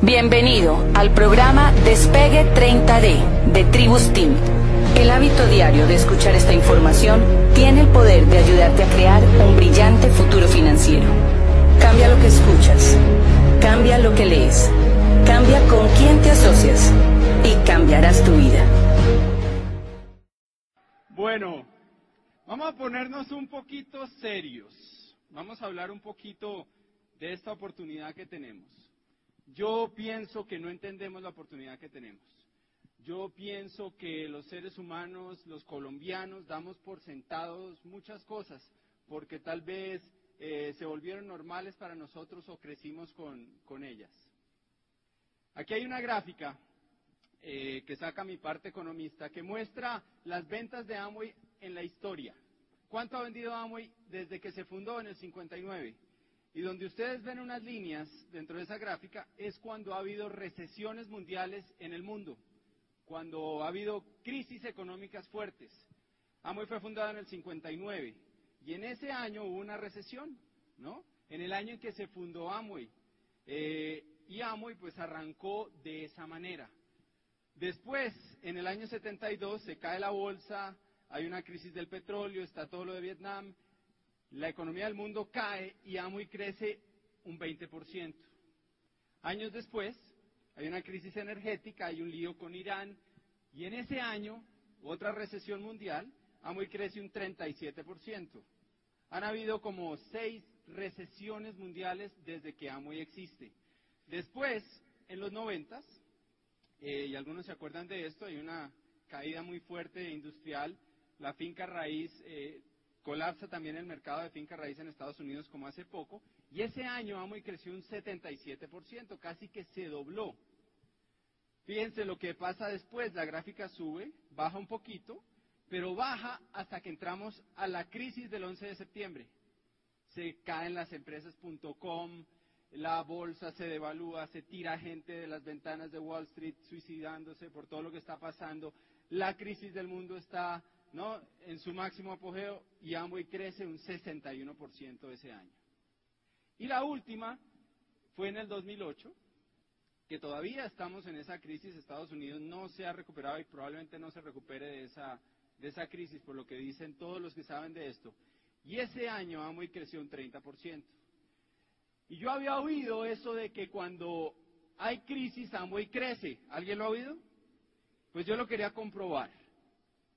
Bienvenido al programa Despegue 30D de Tribus Team. El hábito diario de escuchar esta información tiene el poder de ayudarte a crear un brillante futuro financiero. Cambia lo que escuchas, cambia lo que lees, cambia con quién te asocias y cambiarás tu vida. Bueno, vamos a ponernos un poquito serios. Vamos a hablar un poquito de esta oportunidad que tenemos. Yo pienso que no entendemos la oportunidad que tenemos. Yo pienso que los seres humanos, los colombianos, damos por sentados muchas cosas, porque tal vez eh, se volvieron normales para nosotros o crecimos con, ellas. Aquí hay una gráfica eh, que saca mi parte economista que muestra las ventas de Amway en la historia. ¿Cuánto ha vendido Amway desde que se fundó en el 59? Y donde ustedes ven unas líneas dentro de esa gráfica es cuando ha habido recesiones mundiales en el mundo, cuando ha habido crisis económicas fuertes. Amway fue fundada en el 59 y en ese año hubo una recesión, ¿no? En el año en que se fundó Amway. Eh, y Amway pues arrancó de esa manera. Después, en el año 72, se cae la bolsa, hay una crisis del petróleo, está todo lo de Vietnam, la economía del mundo cae y Amway crece un 20%. Años después, hay una crisis energética, hay un lío con Irán, y en ese año, otra recesión mundial, Amway crece un 37%. Han habido como seis recesiones mundiales desde que Amway existe. Después, en los noventas, eh, y algunos se acuerdan de esto, hay una caída muy fuerte industrial, la finca raíz eh, colapsa también el mercado de finca raíz en Estados Unidos como hace poco, y ese año Amway creció un 77%, casi que se dobló. Fíjense lo que pasa después, la gráfica sube, baja un poquito, pero baja hasta que entramos a la crisis del 11 de septiembre. Se caen las empresas.com, la bolsa se devalúa, se tira gente de las ventanas de Wall Street suicidándose por todo lo que está pasando, la crisis del mundo está ¿no? en su máximo apogeo y Amway crece un 61% ese año. Y la última fue en el 2008, que todavía estamos en esa crisis, Estados Unidos no se ha recuperado y probablemente no se recupere de esa, de esa crisis, por lo que dicen todos los que saben de esto. Y ese año Amway creció un 30%. Y yo había oído eso de que cuando hay crisis Amway crece. ¿Alguien lo ha oído? Pues yo lo quería comprobar.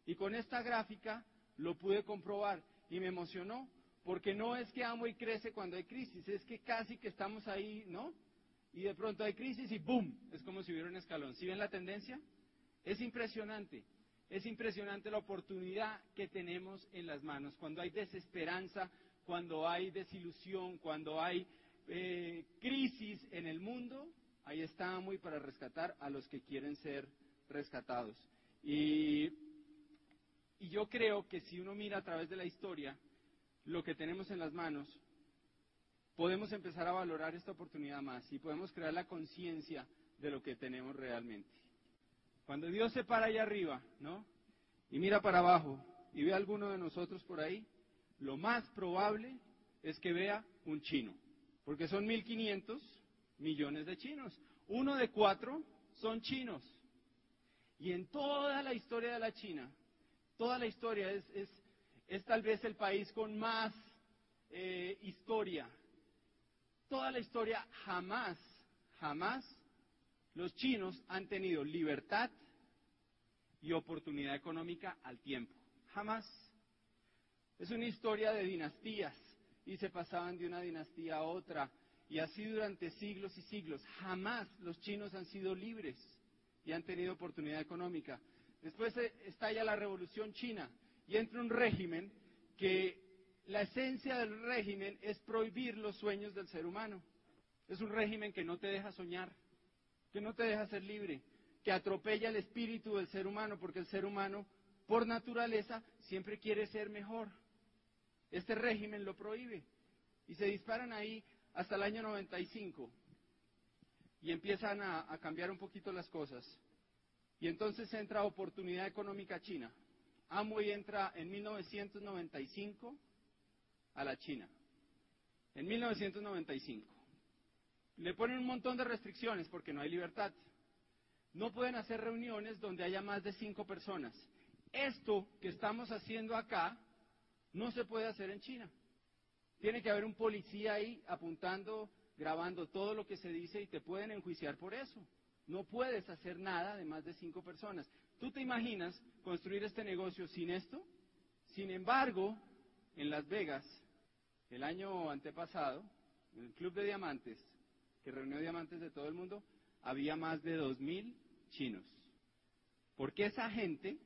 Y con esta gráfica lo pude comprobar y me emocionó, porque no es que Amway crece cuando hay crisis, es que casi que estamos ahí, ¿no? Y de pronto hay crisis y ¡boom! Es como si hubiera un escalón. ¿Sí ven la tendencia? Es impresionante. Es impresionante la oportunidad que tenemos en las manos. Cuando hay desesperanza, cuando hay desilusión, cuando hay eh, crisis en el mundo, ahí está Amway para rescatar a los que quieren ser rescatados. Y y yo creo que si uno mira a través de la historia lo que tenemos en las manos, podemos empezar a valorar esta oportunidad más y podemos crear la conciencia de lo que tenemos realmente. Cuando Dios se para allá arriba, ¿no? Y mira para abajo y ve a alguno de nosotros por ahí, lo más probable es que vea un chino, porque son 1.500 millones de chinos. Uno de cuatro son chinos. Y en toda la historia de la China, toda la historia, es, tal vez el país con más eh, historia. Toda la historia jamás, jamás los chinos han tenido libertad y oportunidad económica al tiempo. Jamás. Es una historia de dinastías y se pasaban de una dinastía a otra y así durante siglos y siglos. Jamás los chinos han sido libres y han tenido oportunidad económica. Después estalla la revolución china y entra un régimen que la esencia del régimen es prohibir los sueños del ser humano. Es un régimen que no te deja soñar, que no te deja ser libre, que atropella el espíritu del ser humano, porque el ser humano, por naturaleza, siempre quiere ser mejor. Este régimen lo prohíbe. Y se disparan ahí hasta el año 95. Y empiezan a, a cambiar un poquito las cosas. Y entonces entra Oportunidad Económica China. Amway entra en 1995 a la China. En 1995. le ponen un montón de restricciones porque no hay libertad. No pueden hacer reuniones donde haya más de cinco personas. Esto que estamos haciendo acá no se puede hacer en China. Tiene que haber un policía ahí apuntando, grabando todo lo que se dice y te pueden enjuiciar por eso. No puedes hacer nada de más de cinco personas. ¿Tú te imaginas construir este negocio sin esto? Sin embargo, en Las Vegas, el año antepasado, en el Club de Diamantes, que reunió diamantes de todo el mundo, había más de 2.000 chinos. Porque esa gente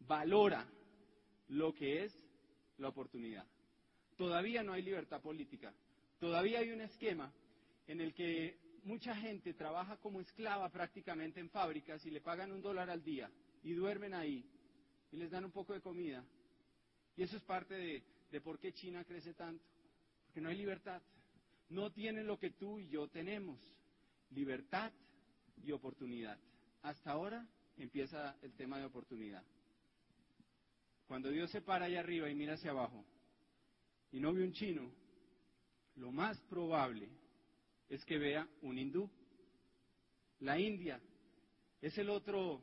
valora lo que es la oportunidad. Todavía no hay libertad política. Todavía hay un esquema en el que mucha gente trabaja como esclava prácticamente en fábricas y le pagan un dólar al día y duermen ahí y les dan un poco de comida. Y eso es parte de, de por qué China crece tanto. Porque no hay libertad. No tienen lo que tú y yo tenemos. Libertad y oportunidad. Hasta ahora empieza el tema de oportunidad. Cuando Dios se para allá arriba y mira hacia abajo y no ve un chino, lo más probable es que vea un hindú. La India es el otro,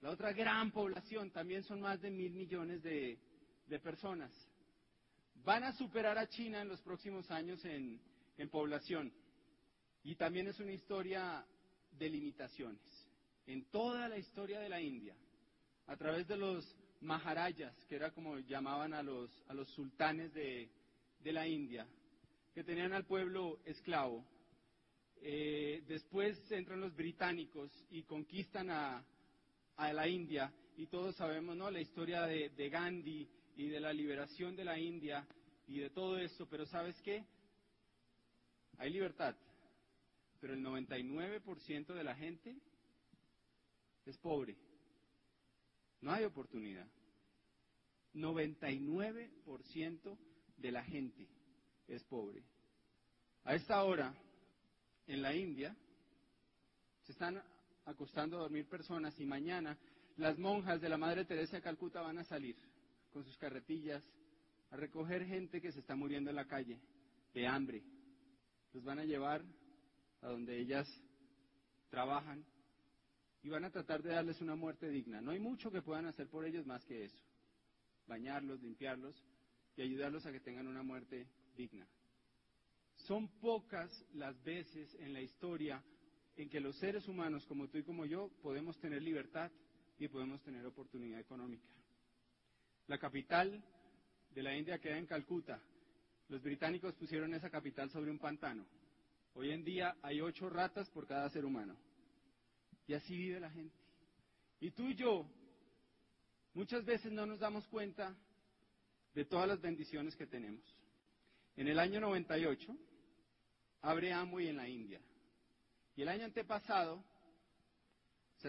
la otra gran población, también son más de mil millones de, de personas. Van a superar a China en los próximos años en, en población. Y también es una historia de limitaciones. En toda la historia de la India, a través de los Maharayas, que era como llamaban a los, a los sultanes de, de la India, que tenían al pueblo esclavo. Eh, después entran los británicos y conquistan a, la India y todos sabemos ¿no? la historia de, de, Gandhi y de la liberación de la India y de todo esto, pero ¿sabes qué? Hay libertad, pero el 99% de la gente es pobre. No hay oportunidad. 99% de la gente es pobre. A esta hora, en la India, se están acostando a dormir personas y mañana las monjas de la Madre Teresa de Calcuta van a salir con sus carretillas a recoger gente que se está muriendo en la calle de hambre. Los van a llevar a donde ellas trabajan y van a tratar de darles una muerte digna. No hay mucho que puedan hacer por ellos más que eso. Bañarlos, limpiarlos y ayudarlos a que tengan una muerte digna. Son pocas las veces en la historia en que los seres humanos como tú y como yo podemos tener libertad y podemos tener oportunidad económica. La capital de la India queda en Calcuta. Los británicos pusieron esa capital sobre un pantano. Hoy en día hay ocho ratas por cada ser humano. Y así vive la gente. Y tú y yo muchas veces no nos damos cuenta de todas las bendiciones que tenemos. En el año 98 abre Amway en la India. Y el año antepasado,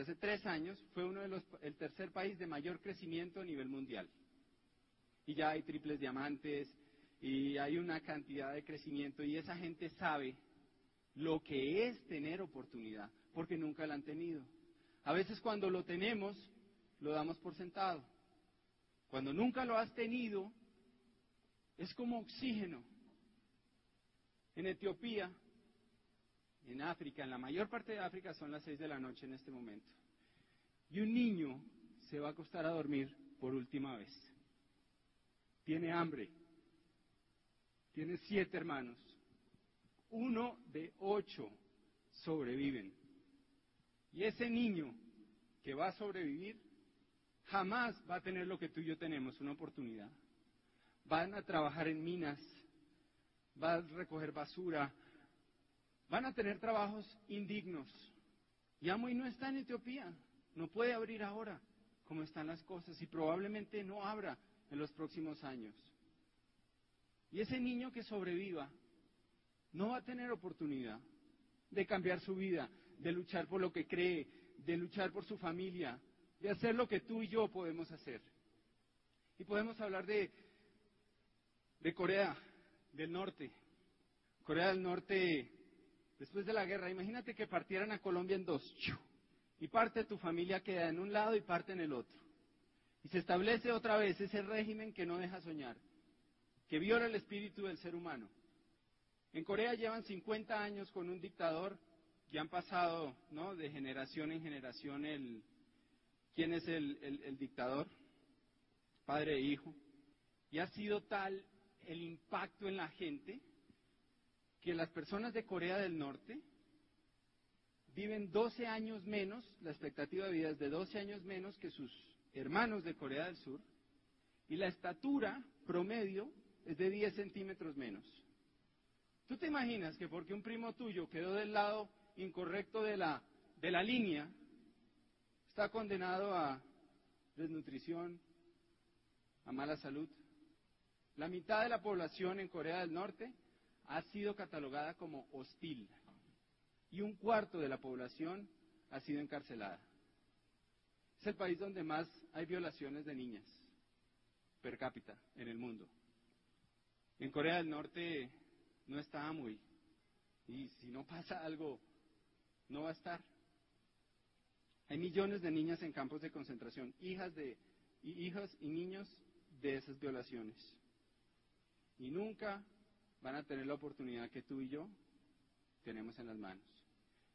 hace tres años, fue uno de los, el tercer país de mayor crecimiento a nivel mundial. Y ya hay triples diamantes y hay una cantidad de crecimiento y esa gente sabe lo que es tener oportunidad, porque nunca la han tenido. A veces cuando lo tenemos, lo damos por sentado. Cuando nunca lo has tenido, es como oxígeno. En Etiopía, en África, en la mayor parte de África son las seis de la noche en este momento. Y un niño se va a acostar a dormir por última vez. Tiene hambre. Tiene siete hermanos. Uno de ocho sobreviven. Y ese niño que va a sobrevivir jamás va a tener lo que tú y yo tenemos, una oportunidad. Van a trabajar en minas, van a recoger basura, van a tener trabajos indignos. Y Amoy no está en Etiopía, no puede abrir ahora como están las cosas y probablemente no abra en los próximos años. Y ese niño que sobreviva no va a tener oportunidad de cambiar su vida, de luchar por lo que cree, de luchar por su familia, de hacer lo que tú y yo podemos hacer. Y podemos hablar de, de Corea del Norte. Corea del Norte, después de la guerra, imagínate que partieran a Colombia en dos. Y parte de tu familia queda en un lado y parte en el otro. Y se establece otra vez ese régimen que no deja soñar, que viola el espíritu del ser humano. En Corea llevan 50 años con un dictador que han pasado ¿no? de generación en generación el, quién es el, el dictador, padre e hijo. Y ha sido tal el impacto en la gente que las personas de Corea del Norte viven 12 años menos, la expectativa de vida es de 12 años menos que sus hermanos de Corea del Sur, y la estatura promedio es de 10 centímetros menos. ¿Tú te imaginas que porque un primo tuyo quedó del lado incorrecto de la, de la línea, está condenado a desnutrición, a mala salud? La mitad de la población en Corea del Norte ha sido catalogada como hostil y un cuarto de la población ha sido encarcelada. Es el país donde más hay violaciones de niñas per cápita en el mundo. En Corea del Norte no está muy y si no pasa algo no va a estar. Hay millones de niñas en campos de concentración, hijas de hijas y niños de esas violaciones. Y nunca van a tener la oportunidad que tú y yo tenemos en las manos.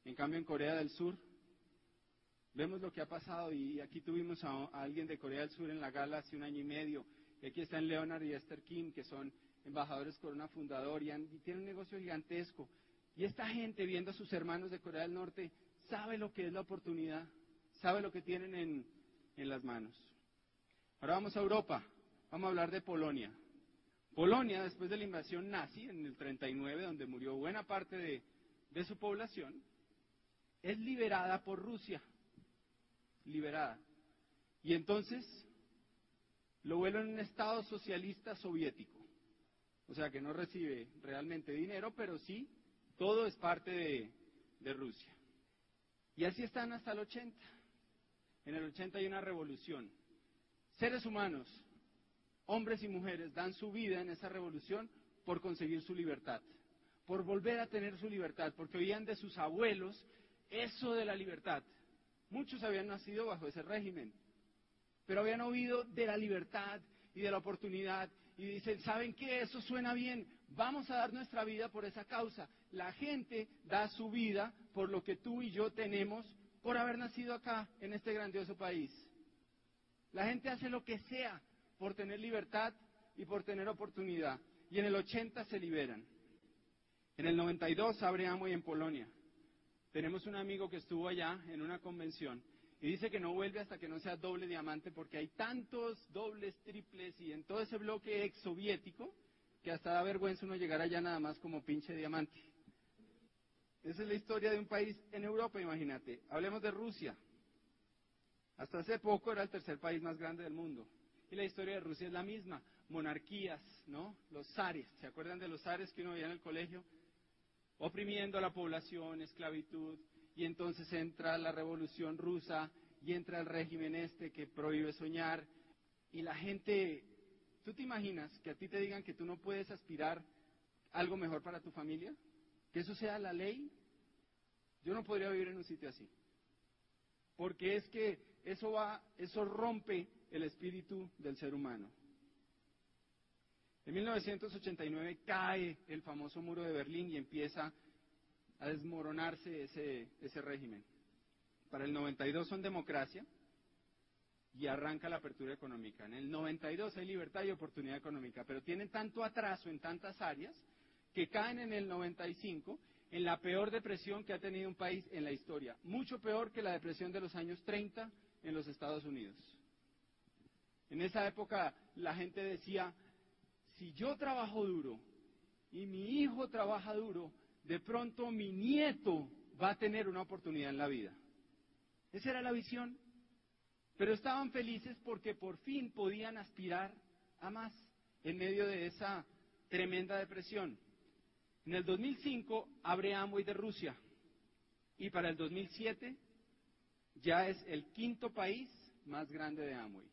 En cambio, en Corea del Sur, vemos lo que ha pasado y aquí tuvimos a, alguien de Corea del Sur en la gala hace un año y medio. Y aquí están Leonard y Esther Kim, que son embajadores Corona Fundador y, y tienen un negocio gigantesco. Y esta gente, viendo a sus hermanos de Corea del Norte, sabe lo que es la oportunidad, sabe lo que tienen en, en las manos. Ahora vamos a Europa, vamos a hablar de Polonia. Polonia, después de la invasión nazi en el 39, donde murió buena parte de, su población, es liberada por Rusia. Liberada. Y entonces lo vuelven un Estado socialista soviético. O sea que no recibe realmente dinero, pero sí, todo es parte de, de Rusia. Y así están hasta el 80. En el 80 hay una revolución. Seres humanos, hombres y mujeres, dan su vida en esa revolución por conseguir su libertad, por volver a tener su libertad, porque oían de sus abuelos eso de la libertad. Muchos habían nacido bajo ese régimen, pero habían oído de la libertad y de la oportunidad y dicen, ¿saben qué? Eso suena bien, vamos a dar nuestra vida por esa causa. La gente da su vida por lo que tú y yo tenemos por haber nacido acá, en este grandioso país. La gente hace lo que sea por tener libertad y por tener oportunidad. Y en el 80 se liberan. En el 92 abre Amway en Polonia. Tenemos un amigo que estuvo allá en una convención y dice que no vuelve hasta que no sea doble diamante porque hay tantos dobles, triples y en todo ese bloque ex soviético que hasta da vergüenza uno llegar allá nada más como pinche diamante. Esa es la historia de un país en Europa, imagínate. Hablemos de Rusia. Hasta hace poco era el tercer país más grande del mundo. Y la historia de Rusia es la misma. Monarquías, ¿no? Los zares. ¿Se acuerdan de los zares que uno veía en el colegio? oprimiendo a la población, esclavitud, y entonces entra la revolución rusa y entra el régimen este que prohíbe soñar, y la gente, ¿tú te imaginas que a ti te digan que tú no puedes aspirar algo mejor para tu familia? ¿Que eso sea la ley? Yo no podría vivir en un sitio así. Porque es que eso va, eso rompe el espíritu del ser humano. En 1989 cae el famoso muro de Berlín y empieza a desmoronarse ese, ese régimen. Para el 92 son democracia y arranca la apertura económica. En el 92 hay libertad y oportunidad económica, pero tienen tanto atraso en tantas áreas que caen en el 95 en la peor depresión que ha tenido un país en la historia, mucho peor que la depresión de los años 30 en los Estados Unidos. En esa época la gente decía, si yo trabajo duro y mi hijo trabaja duro, de pronto mi nieto va a tener una oportunidad en la vida. Esa era la visión. Pero estaban felices porque por fin podían aspirar a más en medio de esa tremenda depresión. En el 2005 abre Amway de Rusia y para el 2007 ya es el quinto país más grande de Amway.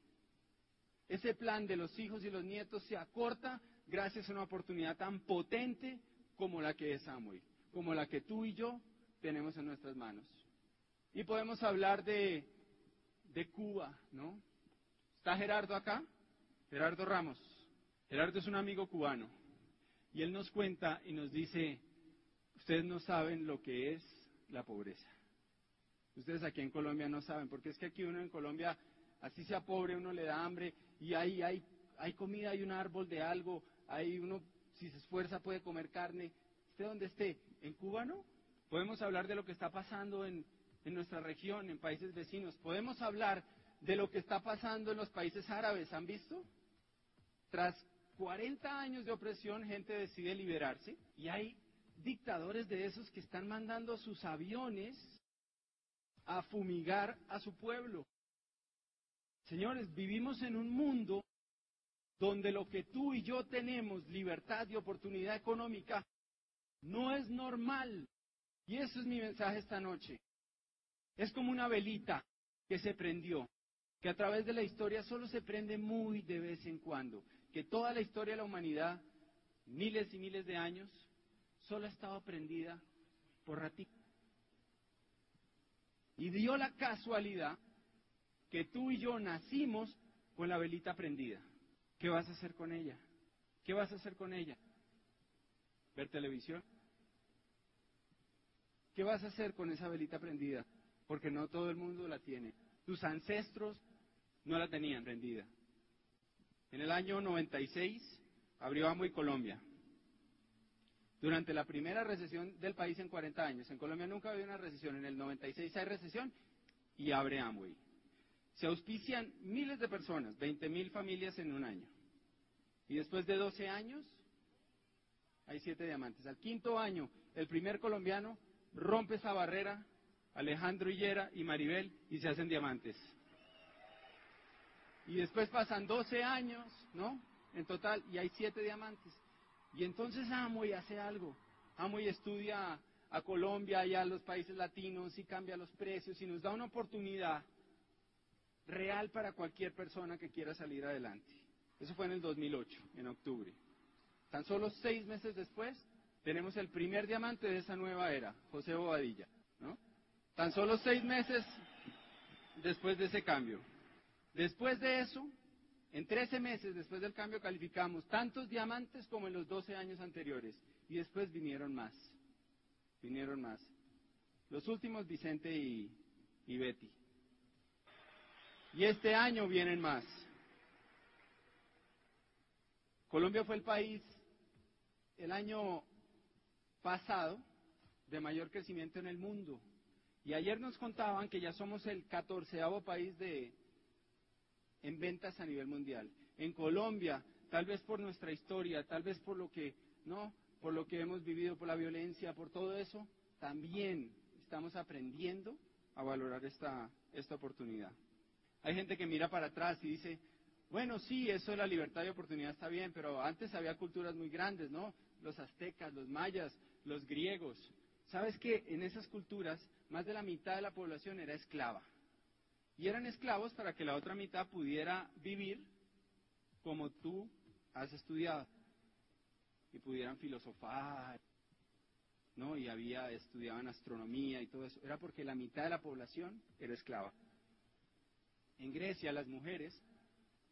Ese plan de los hijos y los nietos se acorta gracias a una oportunidad tan potente como la que es Amway, como la que tú y yo tenemos en nuestras manos. Y podemos hablar de, de Cuba, ¿no? ¿Está Gerardo acá? Gerardo Ramos. Gerardo es un amigo cubano. Y él nos cuenta y nos dice, ustedes no saben lo que es la pobreza. Ustedes aquí en Colombia no saben, porque es que aquí uno en Colombia, así sea pobre, uno le da hambre y ahí hay, hay comida, hay un árbol de algo, hay uno, si se esfuerza puede comer carne, esté donde esté. En Cuba no. Podemos hablar de lo que está pasando en, en nuestra región, en países vecinos. Podemos hablar de lo que está pasando en los países árabes. ¿Han visto? Tras 40 años de opresión, gente decide liberarse y hay dictadores de esos que están mandando sus aviones a fumigar a su pueblo. Señores, vivimos en un mundo donde lo que tú y yo tenemos, libertad y oportunidad económica, no es normal. Y eso es mi mensaje esta noche. Es como una velita que se prendió, que a través de la historia solo se prende muy de vez en cuando, que toda la historia de la humanidad, miles y miles de años, solo ha estado prendida por ratito. Y dio la casualidad que tú y yo nacimos con la velita prendida. ¿Qué vas a hacer con ella? ¿Qué vas a hacer con ella? ¿Ver televisión? ¿Qué vas a hacer con esa velita prendida? Porque no todo el mundo la tiene. Tus ancestros no la tenían prendida. En el año 96 abrió Amway Colombia. Durante la primera recesión del país en 40 años, en Colombia nunca había una recesión, en el 96 hay recesión y abre Amway. Se auspician miles de personas, 20 mil familias en un año. Y después de 12 años, hay siete diamantes. Al quinto año, el primer colombiano rompe esa barrera, Alejandro Hillera y Maribel, y se hacen diamantes. Y después pasan 12 años, ¿no? En total, y hay siete diamantes. Y entonces Amoy hace algo. Amoy estudia a Colombia y a los países latinos y cambia los precios y nos da una oportunidad real para cualquier persona que quiera salir adelante. Eso fue en el 2008, en octubre. Tan solo seis meses después, tenemos el primer diamante de esa nueva era, José Bobadilla. Tan solo seis meses después de ese cambio. Después de eso, en 13 meses después del cambio calificamos tantos diamantes como en los 12 años anteriores. Y después vinieron más. Vinieron más. Los últimos Vicente y Betty. Y este año vienen más. Colombia fue el país el año pasado de mayor crecimiento en el mundo. Y ayer nos contaban que ya somos el catorceavo país de, en ventas a nivel mundial. En Colombia, tal vez por nuestra historia, tal vez por lo que, ¿no? Por lo que hemos vivido, por la violencia, por todo eso, también estamos aprendiendo a valorar esta, esta oportunidad. Hay gente que mira para atrás y dice, bueno, sí, eso de la libertad y oportunidad está bien, pero antes había culturas muy grandes, ¿no? Los aztecas, los mayas, los griegos. ¿Sabes que en esas culturas más de la mitad de la población era esclava? Y eran esclavos para que la otra mitad pudiera vivir como tú has estudiado. Y pudieran filosofar, ¿no? Y había, estudiaban astronomía y todo eso. Era porque la mitad de la población era esclava. En Grecia las mujeres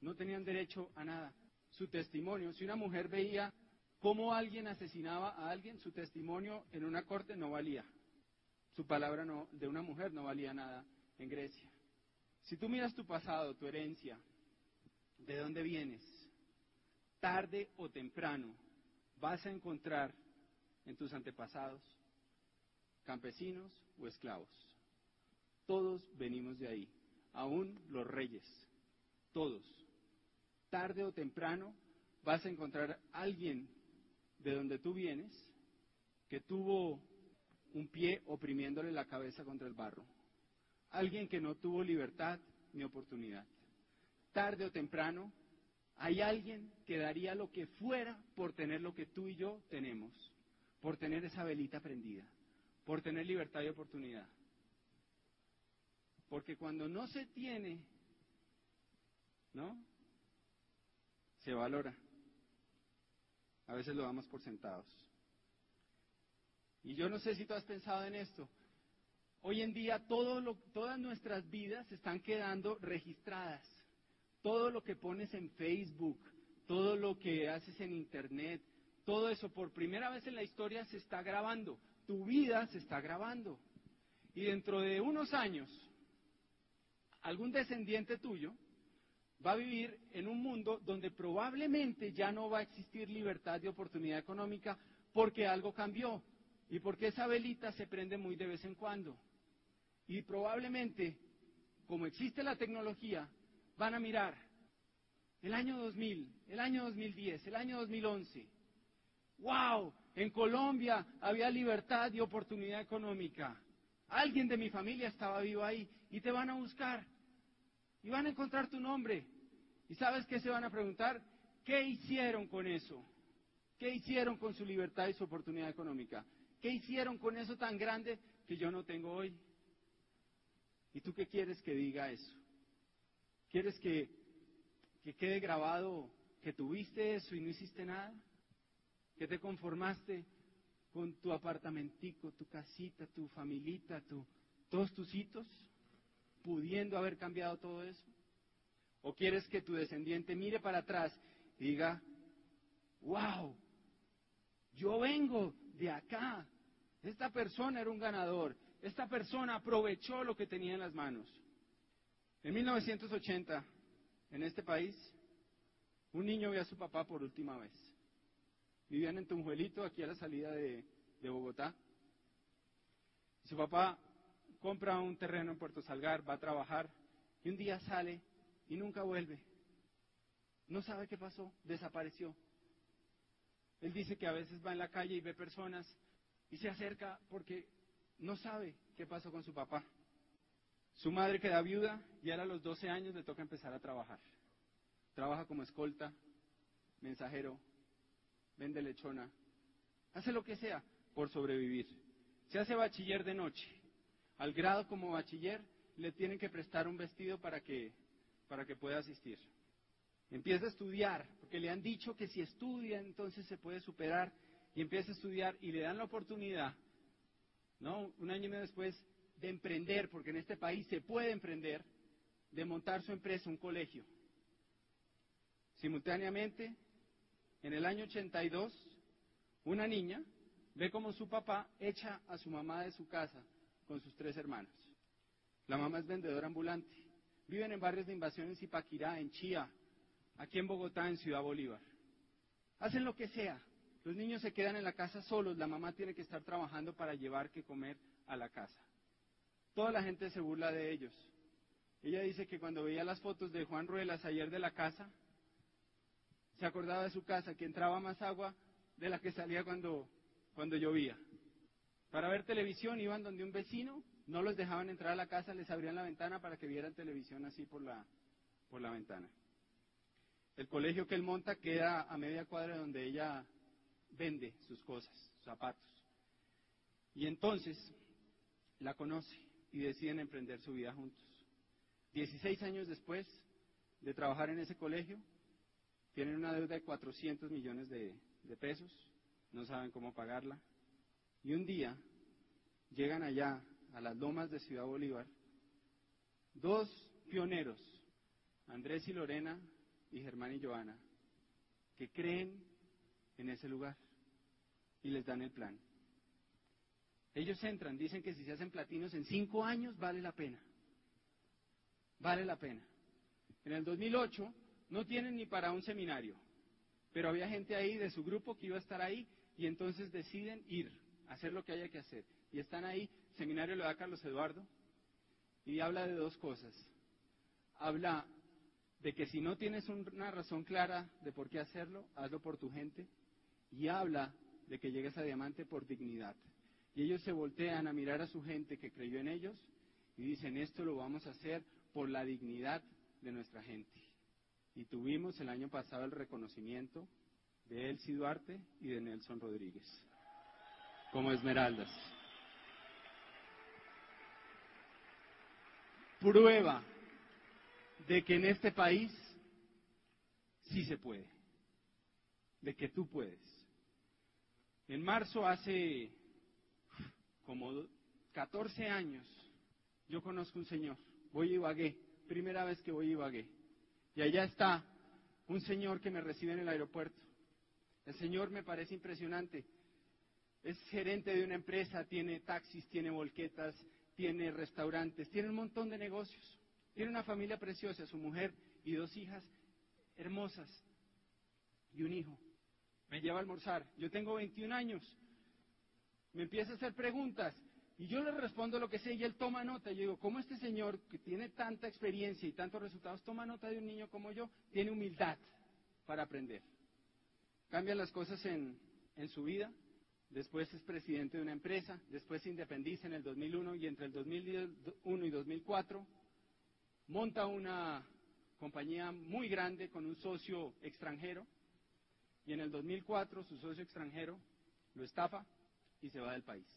no tenían derecho a nada. Su testimonio, si una mujer veía cómo alguien asesinaba a alguien, su testimonio en una corte no valía. Su palabra de una mujer no valía nada en Grecia. Si tú miras tu pasado, tu herencia, de dónde vienes, tarde o temprano vas a encontrar en tus antepasados campesinos o esclavos. Todos venimos de ahí, aún los reyes, todos. Tarde o temprano vas a encontrar alguien de donde tú vienes que tuvo un pie oprimiéndole la cabeza contra el barro alguien que no tuvo libertad ni oportunidad. Tarde o temprano, hay alguien que daría lo que fuera por tener lo que tú y yo tenemos, por tener esa velita prendida, por tener libertad y oportunidad. Porque cuando no se tiene, ¿no? Se valora. A veces lo damos por sentados. Y yo no sé si tú has pensado en esto. Hoy en día todas nuestras vidas están quedando registradas. Todo lo que pones en Facebook, todo lo que haces en Internet, todo eso por primera vez en la historia se está grabando. Tu vida se está grabando. Y dentro de unos años, algún descendiente tuyo va a vivir en un mundo donde probablemente ya no va a existir libertad de oportunidad económica porque algo cambió y porque esa velita se prende muy de vez en cuando. Y probablemente, como existe la tecnología, van a mirar el año 2000, el año 2010, el año 2011. ¡Wow! En Colombia había libertad y oportunidad económica. Alguien de mi familia estaba vivo ahí y te van a buscar y van a encontrar tu nombre. ¿Y sabes qué se van a preguntar? ¿Qué hicieron con eso? ¿Qué hicieron con su libertad y su oportunidad económica? ¿Qué hicieron con eso tan grande que yo no tengo hoy? ¿Y tú qué quieres que diga eso? ¿Quieres que, que quede grabado que tuviste eso y no hiciste nada? ¿Que te conformaste con tu apartamentico, tu casita, tu familita, tu, todos tus hitos, pudiendo haber cambiado todo eso? ¿O quieres que tu descendiente mire para atrás y diga, wow, yo vengo de acá, esta persona era un ganador, esta persona aprovechó lo que tenía en las manos. En 1980, en este país, un niño ve a su papá por última vez. Vivían en Tunjuelito, aquí a la salida de, de Bogotá. Su papá compra un terreno en Puerto Salgar, va a trabajar y un día sale y nunca vuelve. No sabe qué pasó, desapareció. Él dice que a veces va en la calle y ve personas y se acerca porque no sabe qué pasó con su papá. Su madre queda viuda y a los 12 años le toca empezar a trabajar. Trabaja como escolta, mensajero, vende lechona, hace lo que sea por sobrevivir. Se hace bachiller de noche. Al grado como bachiller le tienen que prestar un vestido para que, para que pueda asistir. Empieza a estudiar, porque le han dicho que si estudia entonces se puede superar y empieza a estudiar y le dan la oportunidad, ¿no? Un año y medio después de emprender, porque en este país se puede emprender, de montar su empresa, un colegio. Simultáneamente, en el año 82, una niña ve como su papá echa a su mamá de su casa con sus tres hermanos. La mamá es vendedora ambulante. Viven en barrios de invasión en Zipaquirá, en Chía, aquí en Bogotá, en Ciudad Bolívar. Hacen lo que sea. Los niños se quedan en la casa solos, la mamá tiene que estar trabajando para llevar que comer a la casa. Toda la gente se burla de ellos. Ella dice que cuando veía las fotos de Juan Ruelas ayer de la casa, se acordaba de su casa, que entraba más agua de la que salía cuando, cuando llovía. Para ver televisión iban donde un vecino, no los dejaban entrar a la casa, les abrían la ventana para que vieran televisión así por la, por la ventana. El colegio que él monta queda a media cuadra donde ella vende sus cosas, zapatos. Y entonces la conoce y deciden emprender su vida juntos. Dieciséis años después de trabajar en ese colegio, tienen una deuda de 400 millones de, de pesos, no saben cómo pagarla. Y un día llegan allá, a las lomas de Ciudad Bolívar, dos pioneros, Andrés y Lorena, y Germán y Joana, que creen en ese lugar y les dan el plan. Ellos entran, dicen que si se hacen platinos en cinco años vale la pena. Vale la pena. En el 2008 no tienen ni para un seminario, pero había gente ahí de su grupo que iba a estar ahí y entonces deciden ir, hacer lo que haya que hacer. Y están ahí, seminario lo da Carlos Eduardo y habla de dos cosas. Habla de que si no tienes una razón clara de por qué hacerlo, hazlo por tu gente y habla de que llegues a diamante por dignidad. Y ellos se voltean a mirar a su gente que creyó en ellos y dicen, esto lo vamos a hacer por la dignidad de nuestra gente. Y tuvimos el año pasado el reconocimiento de Elsie Duarte y de Nelson Rodríguez como esmeraldas. Prueba de que en este país sí se puede, de que tú puedes. En marzo hace como 14 años, yo conozco un señor, voy a Ibagué, primera vez que voy a Ibagué, y allá está un señor que me recibe en el aeropuerto. El señor me parece impresionante. Es gerente de una empresa, tiene taxis, tiene volquetas, tiene restaurantes, tiene un montón de negocios. Tiene una familia preciosa, su mujer y dos hijas hermosas y un hijo. Me lleva a almorzar. Yo tengo 21 años. Me empieza a hacer preguntas y yo le respondo lo que sé y él toma nota. Yo digo, ¿cómo este señor que tiene tanta experiencia y tantos resultados toma nota de un niño como yo? Tiene humildad para aprender. Cambia las cosas en, en su vida. Después es presidente de una empresa. Después se independiza en el 2001 y entre el 2001 y 2004 monta una compañía muy grande con un socio extranjero. Y en el 2004 su socio extranjero lo estafa y se va del país.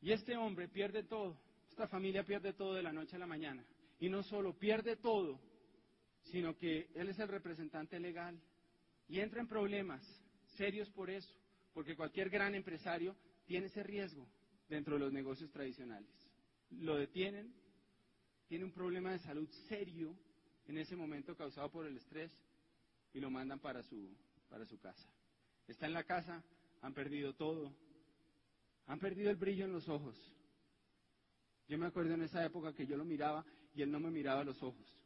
Y este hombre pierde todo, esta familia pierde todo de la noche a la mañana. Y no solo pierde todo, sino que él es el representante legal y entra en problemas serios por eso, porque cualquier gran empresario tiene ese riesgo dentro de los negocios tradicionales. Lo detienen, tiene un problema de salud serio en ese momento causado por el estrés y lo mandan para su, para su casa. Está en la casa, han perdido todo, han perdido el brillo en los ojos. Yo me acuerdo en esa época que yo lo miraba y él no me miraba a los ojos.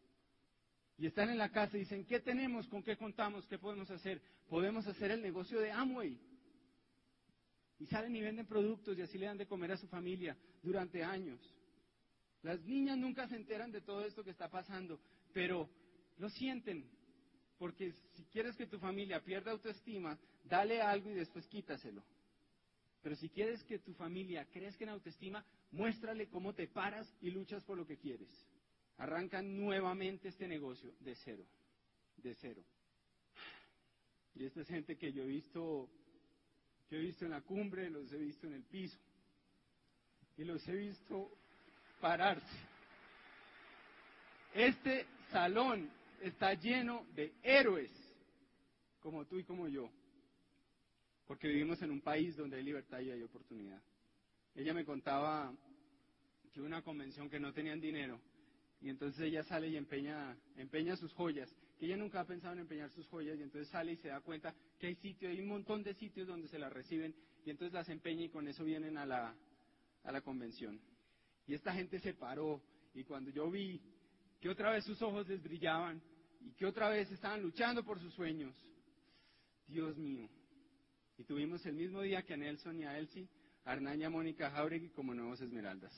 Y están en la casa y dicen, ¿qué tenemos? ¿Con qué contamos? ¿Qué podemos hacer? Podemos hacer el negocio de Amway. Y salen y venden productos y así le dan de comer a su familia durante años. Las niñas nunca se enteran de todo esto que está pasando, pero lo sienten. Porque si quieres que tu familia pierda autoestima, dale algo y después quítaselo. Pero si quieres que tu familia crezca en autoestima, muéstrale cómo te paras y luchas por lo que quieres. Arrancan nuevamente este negocio de cero, de cero. Y esta es gente que yo he visto, he visto en la cumbre, los he visto en el piso. Y los he visto pararse. Este salón está lleno de héroes, como tú y como yo porque vivimos en un país donde hay libertad y hay oportunidad. Ella me contaba que una convención que no tenían dinero y entonces ella sale y empeña, empeña sus joyas, que ella nunca ha pensado en empeñar sus joyas y entonces sale y se da cuenta que hay sitios, hay un montón de sitios donde se las reciben y entonces las empeña y con eso vienen a la, a la convención. Y esta gente se paró y cuando yo vi que otra vez sus ojos les brillaban y que otra vez estaban luchando por sus sueños, Dios mío, y tuvimos el mismo día que a Nelson y a Elsie, a Hernán y a Mónica Jauregui como nuevos Esmeraldas.